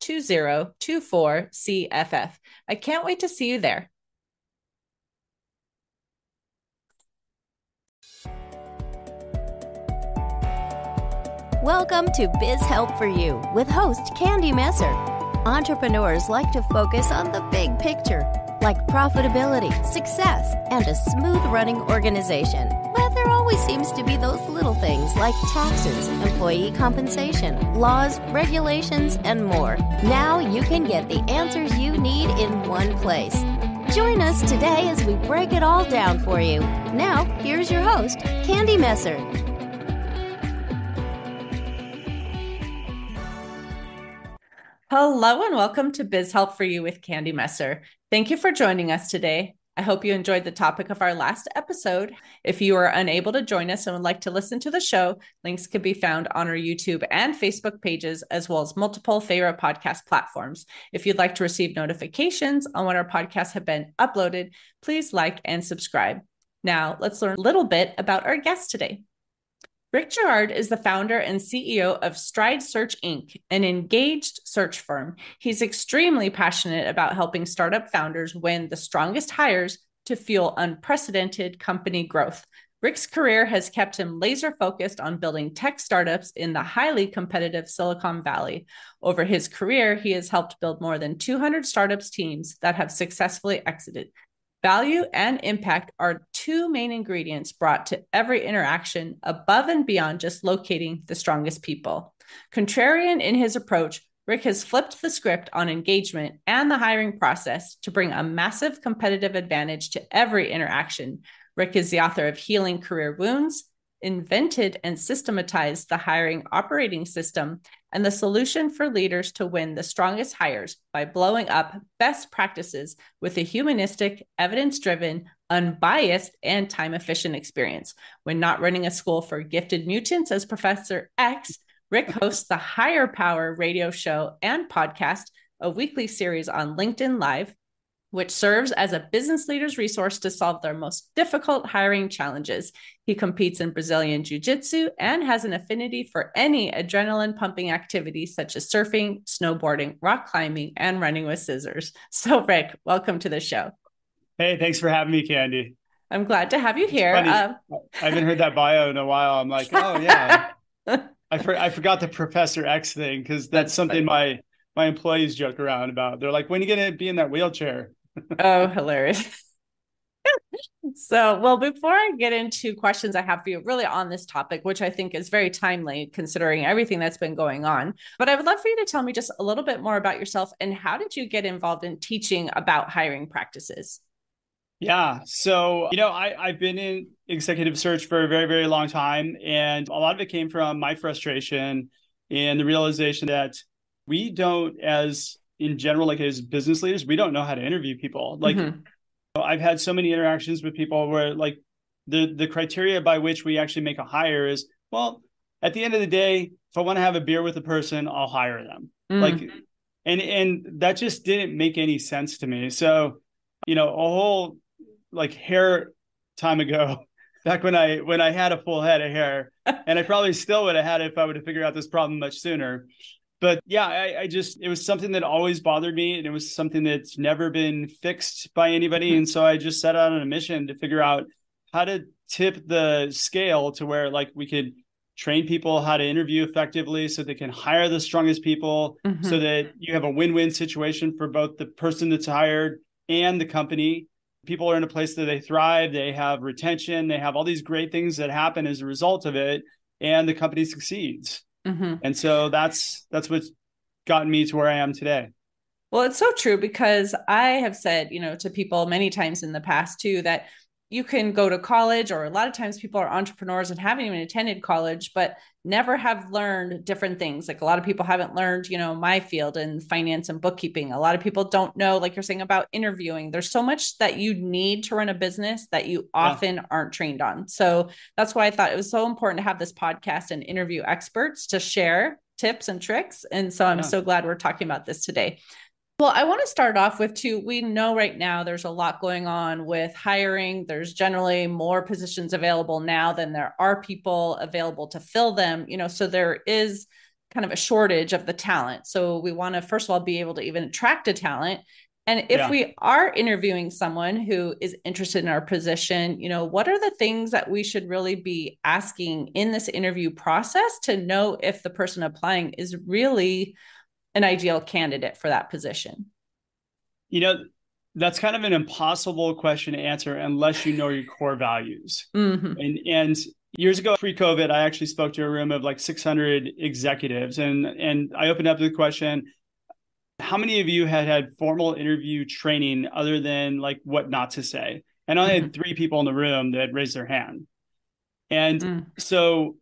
2024 CFF. I can't wait to see you there. Welcome to Biz Help for You with host Candy Messer. Entrepreneurs like to focus on the big picture, like profitability, success, and a smooth running organization. Always seems to be those little things like taxes, employee compensation, laws, regulations, and more. Now you can get the answers you need in one place. Join us today as we break it all down for you. Now, here's your host, Candy Messer. Hello and welcome to Biz Help for You with Candy Messer. Thank you for joining us today. I hope you enjoyed the topic of our last episode. If you are unable to join us and would like to listen to the show, links can be found on our YouTube and Facebook pages, as well as multiple favorite podcast platforms. If you'd like to receive notifications on when our podcasts have been uploaded, please like and subscribe. Now, let's learn a little bit about our guest today. Rick Girard is the founder and CEO of Stride Search Inc., an engaged search firm. He's extremely passionate about helping startup founders win the strongest hires to fuel unprecedented company growth. Rick's career has kept him laser focused on building tech startups in the highly competitive Silicon Valley. Over his career, he has helped build more than 200 startups teams that have successfully exited, Value and impact are two main ingredients brought to every interaction above and beyond just locating the strongest people. Contrarian in his approach, Rick has flipped the script on engagement and the hiring process to bring a massive competitive advantage to every interaction. Rick is the author of Healing Career Wounds, invented and systematized the hiring operating system and the solution for leaders to win the strongest hires by blowing up best practices with a humanistic, evidence driven, unbiased, and time efficient experience. When not running a school for gifted mutants as Professor X, Rick hosts the Hire Power radio show and podcast, a weekly series on LinkedIn Live which serves as a business leader's resource to solve their most difficult hiring challenges. He competes in Brazilian Jiu Jitsu and has an affinity for any adrenaline pumping activity such as surfing, snowboarding, rock climbing, and running with scissors. So, Rick, welcome to the show. Hey, thanks for having me, Candy. I'm glad to have you here. Uh, I haven't heard that bio in a while. I'm like, oh, yeah. I, for, I forgot the Professor X thing because that's, that's something funny. my my employees joke around about. They're like, when are you going to be in that wheelchair? Oh, hilarious. so, well, before I get into questions I have for you really on this topic, which I think is very timely considering everything that's been going on, but I would love for you to tell me just a little bit more about yourself and how did you get involved in teaching about hiring practices? Yeah. So, you know, I, I've been in executive search for a very, very long time. And a lot of it came from my frustration and the realization that we don't, as in general, like as business leaders, we don't know how to interview people. Like mm-hmm. I've had so many interactions with people where like the the criteria by which we actually make a hire is well, at the end of the day, if I want to have a beer with a person, I'll hire them. Mm. Like and and that just didn't make any sense to me. So, you know, a whole like hair time ago, back when I when I had a full head of hair, and I probably still would have had it if I would have figured out this problem much sooner but yeah, I, I, just it was something that always bothered me, and it was something that's never been fixed by anybody. Mm-hmm. And so I just set out on a mission to figure out how to tip the scale to where like we could train people how to interview effectively so they can hire the strongest people mm-hmm. so that you have a win-win situation for both the person that's hired and the company people are in a place that they thrive they have retention they have all these great things that happen as a result of it and the company succeeds mm-hmm. and so that's that's what's gotten me to where i am today well it's so true because i have said you know to people many times in the past too that you can go to college or a lot of times people are entrepreneurs and haven't even attended college but never have learned different things. Like a lot of people haven't learned you know my field in finance and bookkeeping. A lot of people don't know like you're saying about interviewing. There's so much that you need to run a business that you often yeah. aren't trained on. So that's why i thought it was so important to have this podcast and interview experts to share tips and tricks. And so i'm yeah. so glad we're talking about this today well, I want to start off with too. We know right now there's a lot going on with hiring. There's generally more positions available now than there are people available to fill them, you know, so there is kind of a shortage of the talent. So we want to first of all be able to even attract a talent. And if yeah. we are interviewing someone who is interested in our position, you know, what are the things that we should really be asking in this interview process to know if the person applying is really an ideal candidate for that position? You know, that's kind of an impossible question to answer unless you know your core values. Mm-hmm. And and years ago, pre-COVID, I actually spoke to a room of like 600 executives, and and I opened up the question: How many of you had had formal interview training other than like what not to say? And I mm-hmm. had three people in the room that raised their hand. And mm. so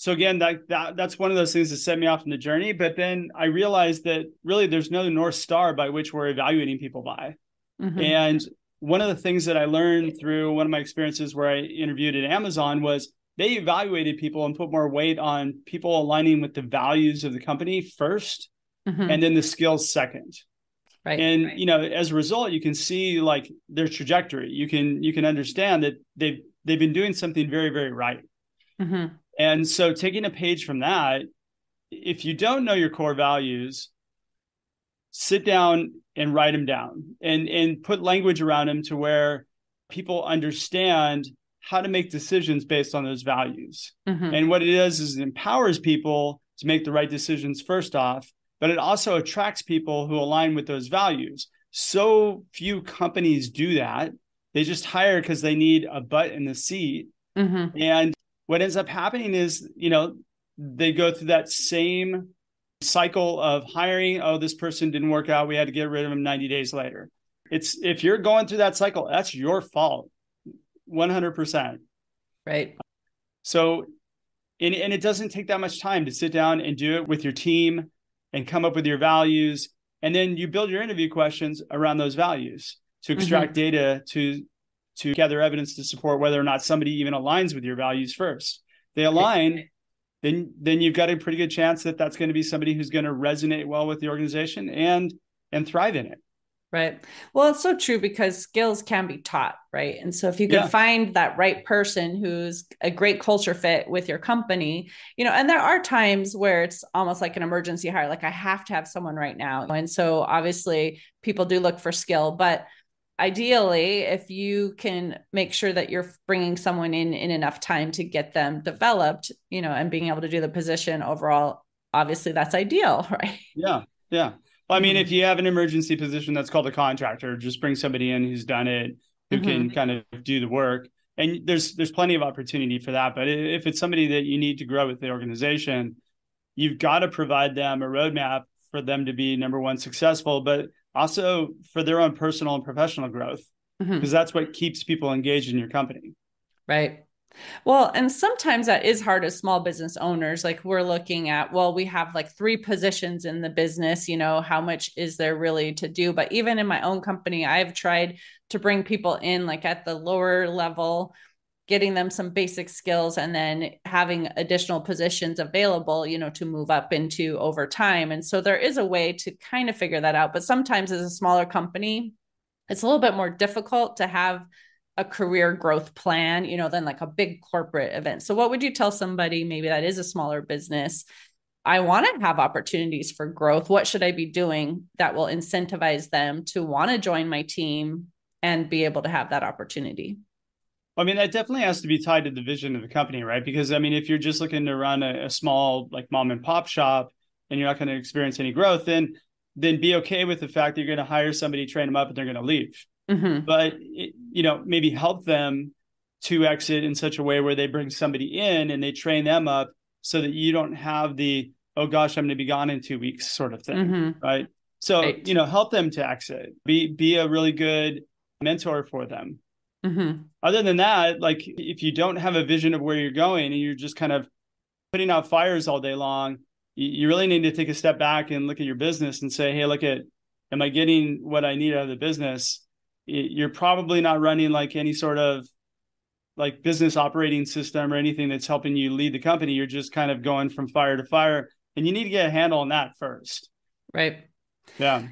so again that, that that's one of those things that set me off in the journey but then i realized that really there's no north star by which we're evaluating people by mm-hmm. and one of the things that i learned through one of my experiences where i interviewed at amazon was they evaluated people and put more weight on people aligning with the values of the company 1st mm-hmm. and then the skills second right and right. you know as a result you can see like their trajectory you can you can understand that they've they've been doing something very very right mm-hmm. And so taking a page from that, if you don't know your core values, sit down and write them down and and put language around them to where people understand how to make decisions based on those values. Mm-hmm. And what it does is it empowers people to make the right decisions first off, but it also attracts people who align with those values. So few companies do that. They just hire because they need a butt in the seat. Mm-hmm. And what ends up happening is, you know, they go through that same cycle of hiring. Oh, this person didn't work out. We had to get rid of him 90 days later. It's if you're going through that cycle, that's your fault 100%. Right. So, and, and it doesn't take that much time to sit down and do it with your team and come up with your values. And then you build your interview questions around those values to extract mm-hmm. data to to gather evidence to support whether or not somebody even aligns with your values first. They align, then then you've got a pretty good chance that that's going to be somebody who's going to resonate well with the organization and and thrive in it. Right. Well, it's so true because skills can be taught, right? And so if you can yeah. find that right person who's a great culture fit with your company, you know, and there are times where it's almost like an emergency hire, like I have to have someone right now. And so obviously people do look for skill, but ideally if you can make sure that you're bringing someone in in enough time to get them developed you know and being able to do the position overall obviously that's ideal right? Yeah yeah. Well, i mean mm-hmm. if you have an emergency position that's called a contractor just bring somebody in who's done it who mm-hmm. can kind of do the work. And there's there's plenty of opportunity for that. But if it's somebody that you need to grow with the organization you've got to provide them a roadmap for them to be number one successful. But also for their own personal and professional growth because mm-hmm. that's what keeps people engaged in your company right well, and sometimes that is hard as small business owners. Like we're looking at, well, we have like three positions in the business, you know, how much is there really to do? But even in my own company, I've tried to bring people in like at the lower level, getting them some basic skills and then having additional positions available, you know, to move up into over time. And so there is a way to kind of figure that out. But sometimes as a smaller company, it's a little bit more difficult to have a career growth plan, you know, than like a big corporate event. So what would you tell somebody maybe that is a smaller business? I want to have opportunities for growth. What should I be doing that will incentivize them to want to join my team and be able to have that opportunity? I mean, that definitely has to be tied to the vision of the company, right? Because I mean, if you're just looking to run a, a small like mom and pop shop and you're not going to experience any growth, then then be okay with the fact that you're going to hire somebody, train them up, and they're going to leave. Mm-hmm. But it, you know, maybe help them to exit in such a way where they bring somebody in and they train them up so that you don't have the oh gosh, I'm going to be gone in two weeks sort of thing, mm-hmm. right? So right. you know, help them to exit. Be be a really good mentor for them. Mm-hmm. Other than that, like if you don't have a vision of where you're going and you're just kind of putting out fires all day long, you, you really need to take a step back and look at your business and say, hey, look at, am I getting what I need out of the business? You're probably not running like any sort of like business operating system or anything that's helping you lead the company. You're just kind of going from fire to fire, and you need to get a handle on that first. Right. Yeah.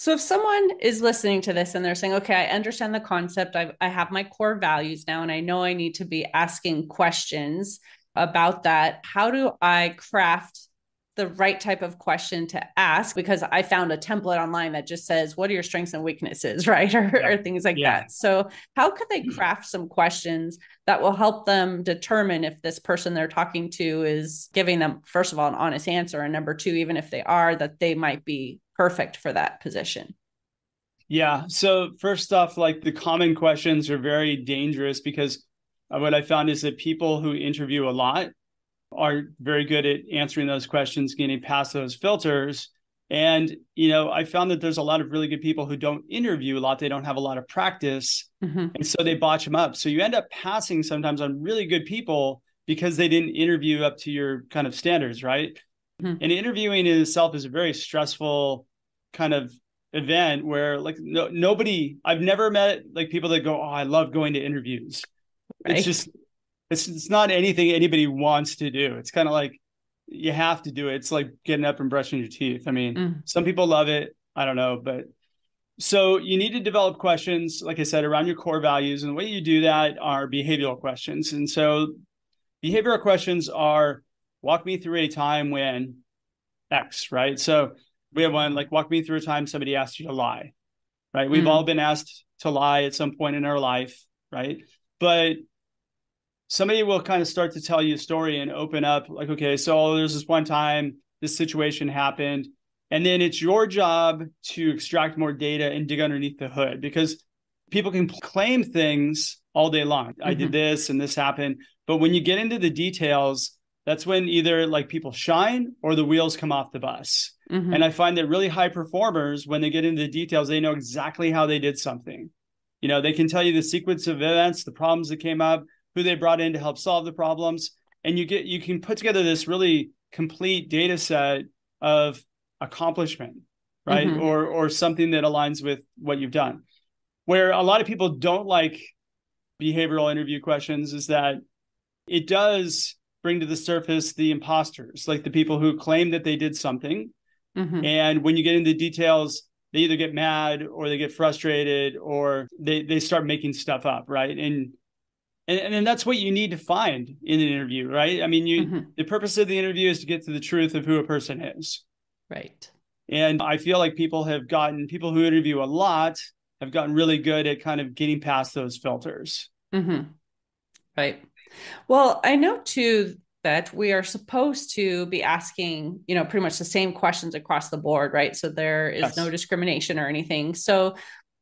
So if someone is listening to this and they're saying, okay, I understand the concept, I, I have my core values now, and I know I need to be asking questions about that, how do I craft the right type of question to ask? Because I found a template online that just says, what are your strengths and weaknesses, right? Or, yeah. or things like yeah. that. So how could they mm-hmm. craft some questions that will help them determine if this person they're talking to is giving them, first of all, an honest answer, and number two, even if they are, that they might be perfect for that position? Yeah. So, first off, like the common questions are very dangerous because what I found is that people who interview a lot are very good at answering those questions, getting past those filters. And, you know, I found that there's a lot of really good people who don't interview a lot. They don't have a lot of practice. Mm-hmm. And so they botch them up. So you end up passing sometimes on really good people because they didn't interview up to your kind of standards, right? Mm-hmm. And interviewing in itself is a very stressful kind of event where like no, nobody I've never met like people that go, Oh, I love going to interviews. Right. It's just it's it's not anything anybody wants to do. It's kind of like you have to do it. It's like getting up and brushing your teeth. I mean, mm. some people love it. I don't know, but so you need to develop questions, like I said, around your core values. And the way you do that are behavioral questions. And so behavioral questions are walk me through a time when X, right? So we have one like walk me through a time somebody asked you to lie, right? We've mm. all been asked to lie at some point in our life, right? But somebody will kind of start to tell you a story and open up like, okay, so there's this one time this situation happened. And then it's your job to extract more data and dig underneath the hood because people can claim things all day long. Mm-hmm. I did mm-hmm. this and this happened. But when you get into the details, that's when either like people shine or the wheels come off the bus. Mm-hmm. And I find that really high performers, when they get into the details, they know exactly how they did something. You know, they can tell you the sequence of events, the problems that came up, who they brought in to help solve the problems. And you get you can put together this really complete data set of accomplishment, right? Mm-hmm. Or or something that aligns with what you've done. Where a lot of people don't like behavioral interview questions is that it does bring to the surface the imposters, like the people who claim that they did something. Mm-hmm. And when you get into details, they either get mad or they get frustrated or they, they start making stuff up, right? And and, and that's what you need to find in an interview, right? I mean, you mm-hmm. the purpose of the interview is to get to the truth of who a person is. Right. And I feel like people have gotten people who interview a lot have gotten really good at kind of getting past those filters. Mm-hmm. Right. Well, I know too that we are supposed to be asking, you know, pretty much the same questions across the board, right? So there is yes. no discrimination or anything. So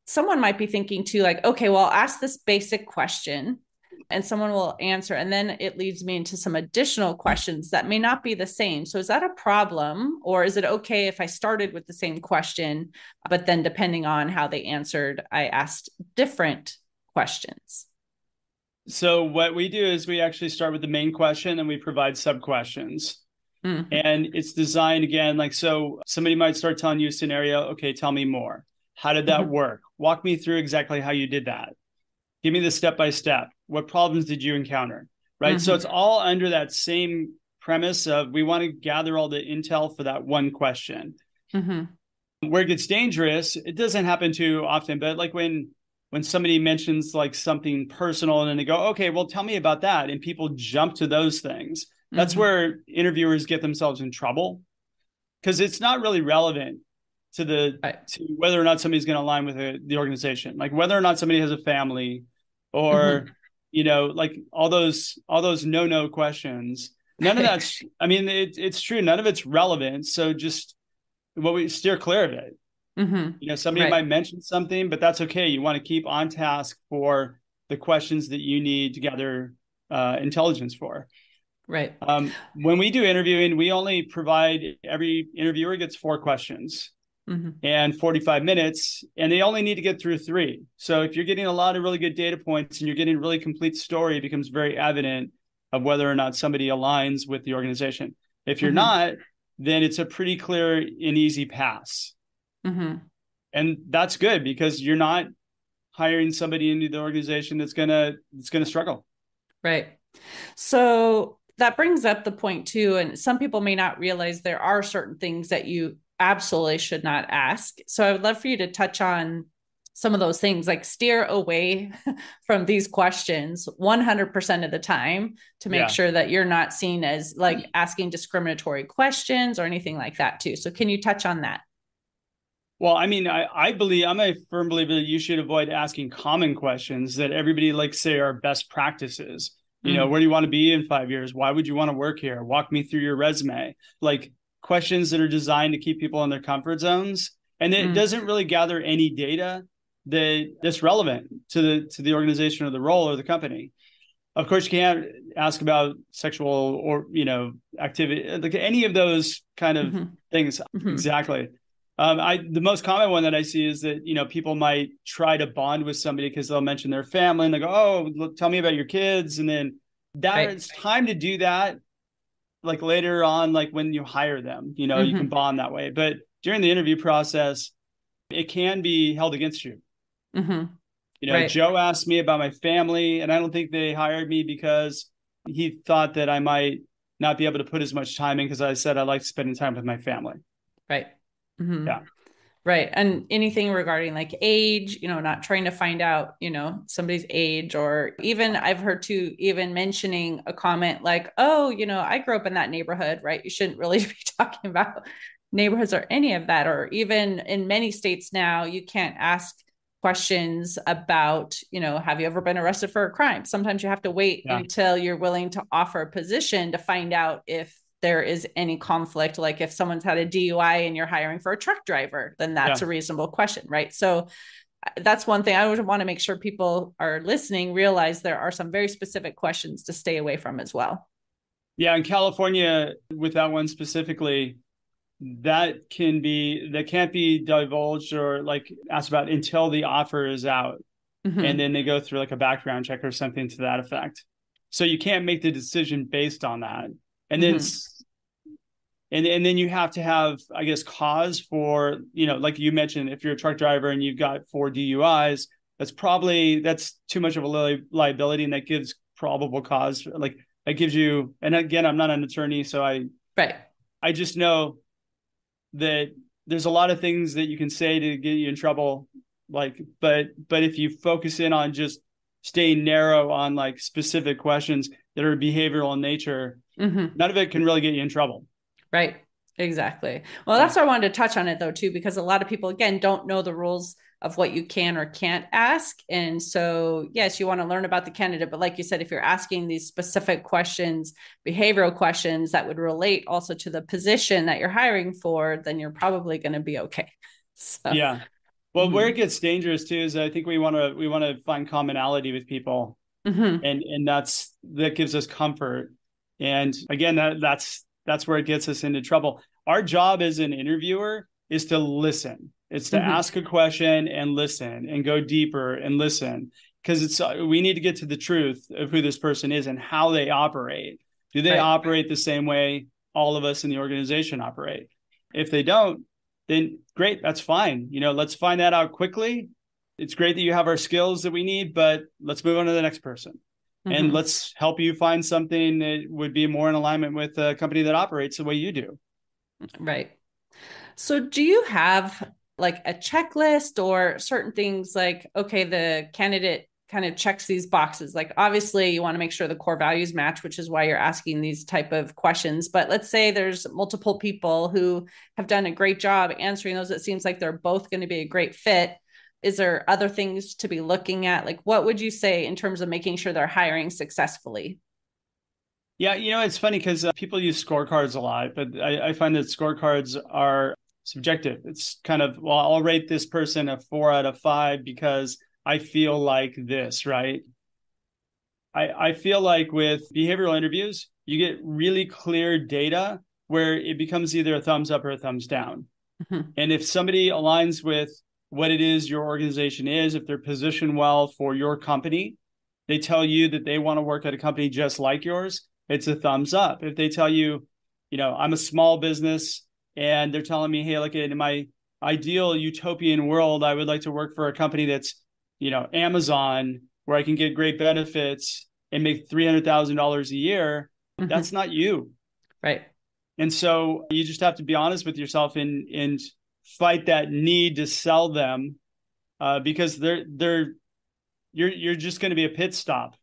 someone might be thinking too, like, okay, well, I'll ask this basic question and someone will answer. And then it leads me into some additional questions that may not be the same. So is that a problem? Or is it okay if I started with the same question, but then depending on how they answered, I asked different questions? So what we do is we actually start with the main question and we provide sub questions. Mm-hmm. And it's designed again, like so somebody might start telling you a scenario. Okay, tell me more. How did that mm-hmm. work? Walk me through exactly how you did that. Give me the step by step. What problems did you encounter? Right. Mm-hmm. So it's all under that same premise of we want to gather all the intel for that one question. Mm-hmm. Where it gets dangerous, it doesn't happen too often, but like when when somebody mentions like something personal and then they go, okay, well, tell me about that. And people jump to those things. That's mm-hmm. where interviewers get themselves in trouble because it's not really relevant to the to whether or not somebody's going to align with a, the organization, like whether or not somebody has a family or mm-hmm. you know, like all those all those no no questions. None of that's. I mean, it, it's true. None of it's relevant. So just what we steer clear of it. Mm-hmm. You know, somebody right. might mention something, but that's okay. You want to keep on task for the questions that you need to gather uh, intelligence for. Right. Um, when we do interviewing, we only provide every interviewer gets four questions mm-hmm. and 45 minutes, and they only need to get through three. So if you're getting a lot of really good data points and you're getting a really complete story, it becomes very evident of whether or not somebody aligns with the organization. If you're mm-hmm. not, then it's a pretty clear and easy pass. Mm-hmm. And that's good because you're not hiring somebody into the organization that's gonna that's gonna struggle. Right. So that brings up the point too and some people may not realize there are certain things that you absolutely should not ask so i would love for you to touch on some of those things like steer away from these questions 100% of the time to make yeah. sure that you're not seen as like asking discriminatory questions or anything like that too so can you touch on that well, I mean, I, I believe I'm a firm believer that you should avoid asking common questions that everybody like say are best practices. You know, mm. where do you want to be in five years? Why would you want to work here? Walk me through your resume. Like questions that are designed to keep people in their comfort zones. And it mm. doesn't really gather any data that that's relevant to the to the organization or the role or the company. Of course, you can't ask about sexual or you know activity, like any of those kind of mm-hmm. things. Mm-hmm. Exactly. Um, I the most common one that I see is that you know people might try to bond with somebody because they'll mention their family and they go, "Oh, look, tell me about your kids," and then that right. it's time to do that. Like later on, like when you hire them, you know, mm-hmm. you can bond that way. But during the interview process, it can be held against you. Mm-hmm. You know, right. Joe asked me about my family, and I don't think they hired me because he thought that I might not be able to put as much time in because I said I like spending time with my family. Right. Mm-hmm. Yeah. Right. And anything regarding like age, you know, not trying to find out, you know, somebody's age, or even I've heard too, even mentioning a comment like, oh, you know, I grew up in that neighborhood, right? You shouldn't really be talking about neighborhoods or any of that. Or even in many states now, you can't ask questions about, you know, have you ever been arrested for a crime? Sometimes you have to wait yeah. until you're willing to offer a position to find out if there is any conflict like if someone's had a DUI and you're hiring for a truck driver then that's yeah. a reasonable question right? So uh, that's one thing I would want to make sure people are listening realize there are some very specific questions to stay away from as well. Yeah in California with that one specifically that can be that can't be divulged or like asked about until the offer is out. Mm-hmm. and then they go through like a background check or something to that effect. So you can't make the decision based on that and then mm-hmm. and and then you have to have i guess cause for you know like you mentioned if you're a truck driver and you've got four duis that's probably that's too much of a li- liability and that gives probable cause like that gives you and again i'm not an attorney so i right i just know that there's a lot of things that you can say to get you in trouble like but but if you focus in on just staying narrow on like specific questions that are behavioral in nature mm-hmm. none of it can really get you in trouble. Right. Exactly. Well, that's why I wanted to touch on it though, too, because a lot of people, again, don't know the rules of what you can or can't ask. And so, yes, you want to learn about the candidate. But like you said, if you're asking these specific questions, behavioral questions that would relate also to the position that you're hiring for, then you're probably going to be okay. So, yeah. Well, mm-hmm. where it gets dangerous too is I think we want to we want to find commonality with people, mm-hmm. and and that's that gives us comfort. And again, that, that's that's where it gets us into trouble. Our job as an interviewer is to listen. It's to mm-hmm. ask a question and listen and go deeper and listen because it's uh, we need to get to the truth of who this person is and how they operate. Do they right. operate the same way all of us in the organization operate? If they don't, then great, that's fine. You know, let's find that out quickly. It's great that you have our skills that we need, but let's move on to the next person mm-hmm. and let's help you find something that would be more in alignment with a company that operates the way you do. Right. So, do you have like a checklist or certain things like, okay, the candidate kind of checks these boxes like obviously you want to make sure the core values match which is why you're asking these type of questions but let's say there's multiple people who have done a great job answering those it seems like they're both going to be a great fit is there other things to be looking at? Like what would you say in terms of making sure they're hiring successfully? Yeah you know it's funny because uh, people use scorecards a lot but I, I find that scorecards are subjective. It's kind of well i'll rate this person a four out of five because i feel like this right? I i feel like with behavioral interviews you get really clear data where it becomes either a thumbs up or a thumbs down. Mm-hmm. and if somebody aligns with what it is your organization is, if they're positioned well for your company, they tell you that they want to work at a company just like yours, it's a thumbs up. If they tell you, you know, I'm a small business and they're telling me, hey, look, in my ideal utopian world, I would like to work for a company that's, you know, Amazon, where I can get great benefits and make $300,000 a year. Mm-hmm. That's not you. Right. And so you just have to be honest with yourself and, and fight that need to sell them uh, because they're they're you're you're just going to be a pit stop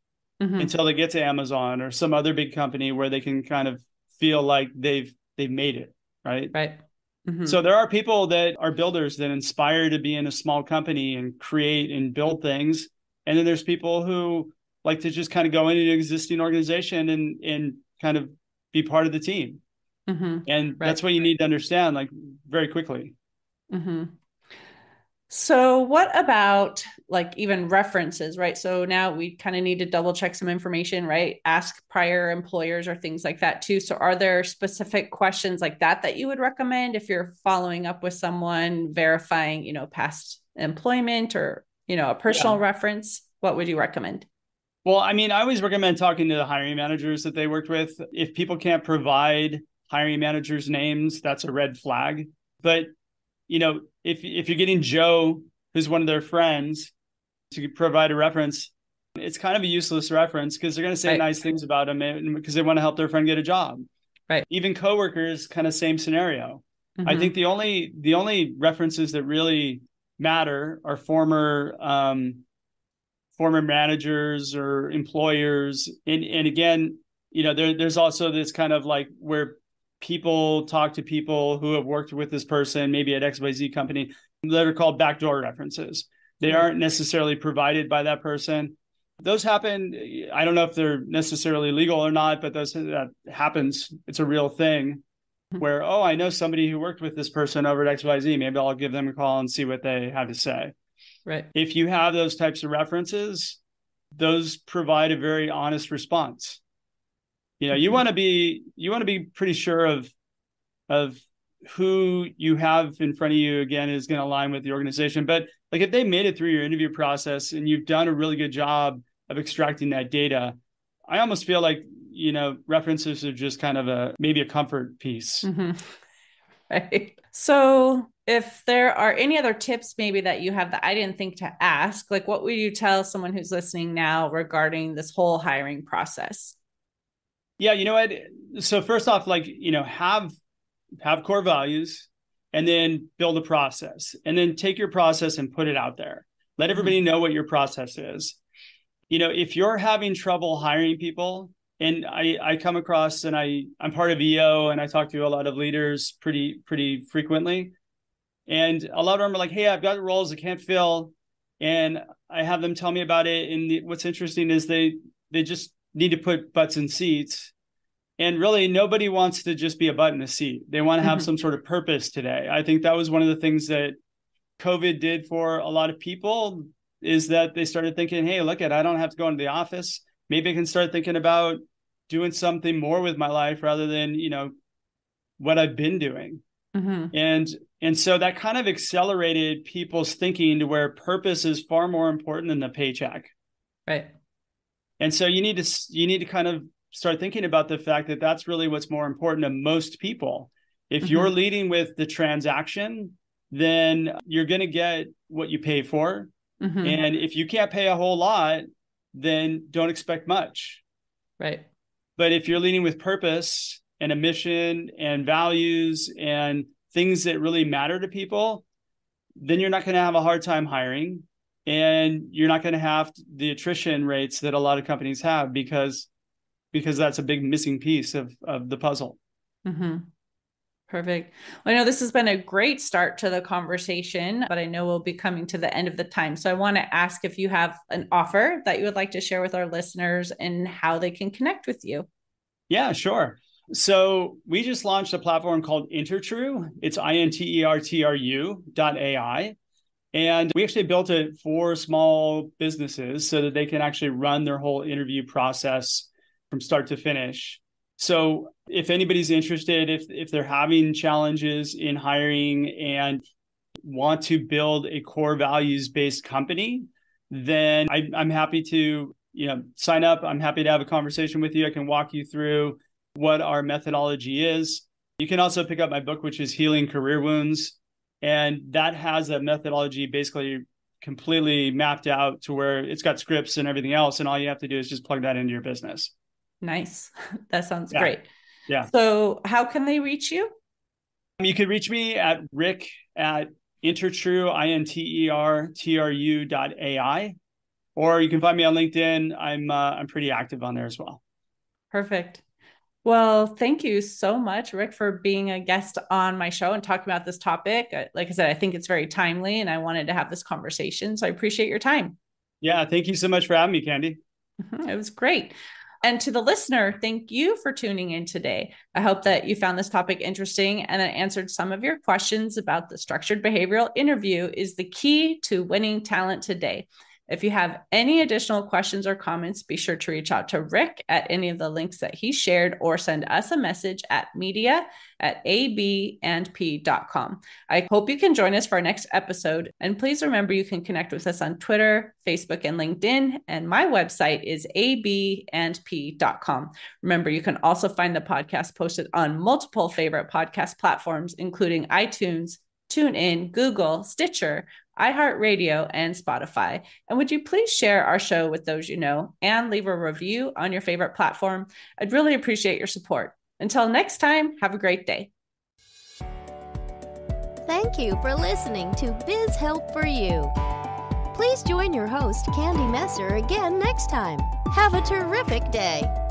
mm-hmm. until they get to Amazon or some other big company where they can kind of feel like they've they've made it right right mm-hmm. so there are people that are builders that inspire to be in a small company and create and build things and then there's people who like to just kind of go into an existing organization and and kind of be part of the team mm-hmm. and right. that's what you need to understand like very quickly Mm-hmm. So, what about like even references, right? So now we kind of need to double check some information, right? Ask prior employers or things like that too. So, are there specific questions like that that you would recommend if you're following up with someone, verifying, you know, past employment or, you know, a personal yeah. reference? What would you recommend? Well, I mean, I always recommend talking to the hiring managers that they worked with. If people can't provide hiring managers' names, that's a red flag. But you know, if if you're getting Joe, who's one of their friends, to provide a reference, it's kind of a useless reference because they're going to say right. nice things about him because they want to help their friend get a job. Right. Even coworkers, kind of same scenario. Mm-hmm. I think the only the only references that really matter are former um, former managers or employers, and and again, you know, there there's also this kind of like where people talk to people who have worked with this person, maybe at XYZ company, that are called backdoor references. They mm-hmm. aren't necessarily provided by that person. Those happen. I don't know if they're necessarily legal or not, but those that happens. It's a real thing mm-hmm. where, oh, I know somebody who worked with this person over at XYZ. Maybe I'll give them a call and see what they have to say. Right. If you have those types of references, those provide a very honest response you know you mm-hmm. want to be you want to be pretty sure of of who you have in front of you again is going to align with the organization but like if they made it through your interview process and you've done a really good job of extracting that data i almost feel like you know references are just kind of a maybe a comfort piece mm-hmm. right so if there are any other tips maybe that you have that i didn't think to ask like what would you tell someone who's listening now regarding this whole hiring process yeah, you know what? So first off, like you know, have have core values, and then build a process, and then take your process and put it out there. Let mm-hmm. everybody know what your process is. You know, if you're having trouble hiring people, and I I come across and I I'm part of EO and I talk to a lot of leaders pretty pretty frequently, and a lot of them are like, "Hey, I've got roles I can't fill," and I have them tell me about it. And the, what's interesting is they they just need to put butts in seats. And really, nobody wants to just be a butt in a seat. They want to have mm-hmm. some sort of purpose today. I think that was one of the things that COVID did for a lot of people is that they started thinking, hey, look at, I don't have to go into the office. Maybe I can start thinking about doing something more with my life rather than, you know, what I've been doing. Mm-hmm. And and so that kind of accelerated people's thinking to where purpose is far more important than the paycheck. Right and so you need to you need to kind of start thinking about the fact that that's really what's more important to most people. If mm-hmm. you're leading with the transaction then you're going to get what you pay for. Mm-hmm. and if you can't pay a whole lot then don't expect much. Right. But if you're leading with purpose and a mission and values and things that really matter to people then you're not going to have a hard time hiring and you're not going to have the attrition rates that a lot of companies have because because that's a big missing piece of of the puzzle mm-hmm. Perfect. Well, I know this has been a great start to the conversation, but I know we'll be coming to the end of the time. So I want to ask if you have an offer that you would like to share with our listeners and how they can connect with you. Yeah, sure. So we just launched a platform called InterTru It's I-N-T-E-R-T-R-U dot AI. And we actually built it for small businesses so that they can actually run their whole interview process from start to finish. So if anybody's interested, if if they're having challenges in hiring and want to build a core values based company, then I, I'm happy to you know sign up. I'm happy to have a conversation with you. I can walk you through what our methodology is. You can also pick up my book, which is Healing Career Wounds, and that has a methodology basically completely mapped out to where it's got scripts and everything else, and all you have to do is just plug that into your business. Nice. That sounds Yeah. great. Yeah. So, how can they reach you? You can reach me at rick at InterTru I-N-T-E-R-T-R-U dot AI, or you can find me on LinkedIn. I'm uh, I'm pretty active on there as well. Perfect. Well, thank you so much, Rick, for being a guest on my show and talking about this topic. Uh, Like I said, I think it's very timely and I wanted to have this conversation. So I appreciate your time. Yeah, thank you so much for having me, Candy. Mhm, It was great. And to the listener, thank you for tuning in today. I hope that you found this topic interesting and it answered some of your questions about the structured behavioral interview is the key to winning talent today. If you have any additional questions or comments, be sure to reach out to Rick at any of the links that he shared or send us a message at media at abandp.com. I hope you can join us for our next episode. And please remember you can connect with us on Twitter, Facebook, and LinkedIn. And my website is abandp.com. Remember, you can also find the podcast posted on multiple favorite podcast platforms, including iTunes, TuneIn, Google, Stitcher, iHeartRadio, and Spotify. And would you please share our show with those you know and leave a review on your favorite platform? I'd really appreciate your support. Until next time, have a great day. Thank you for listening to Biz Help for You. Please join your host, Candy Messer, again next time. Have a terrific day.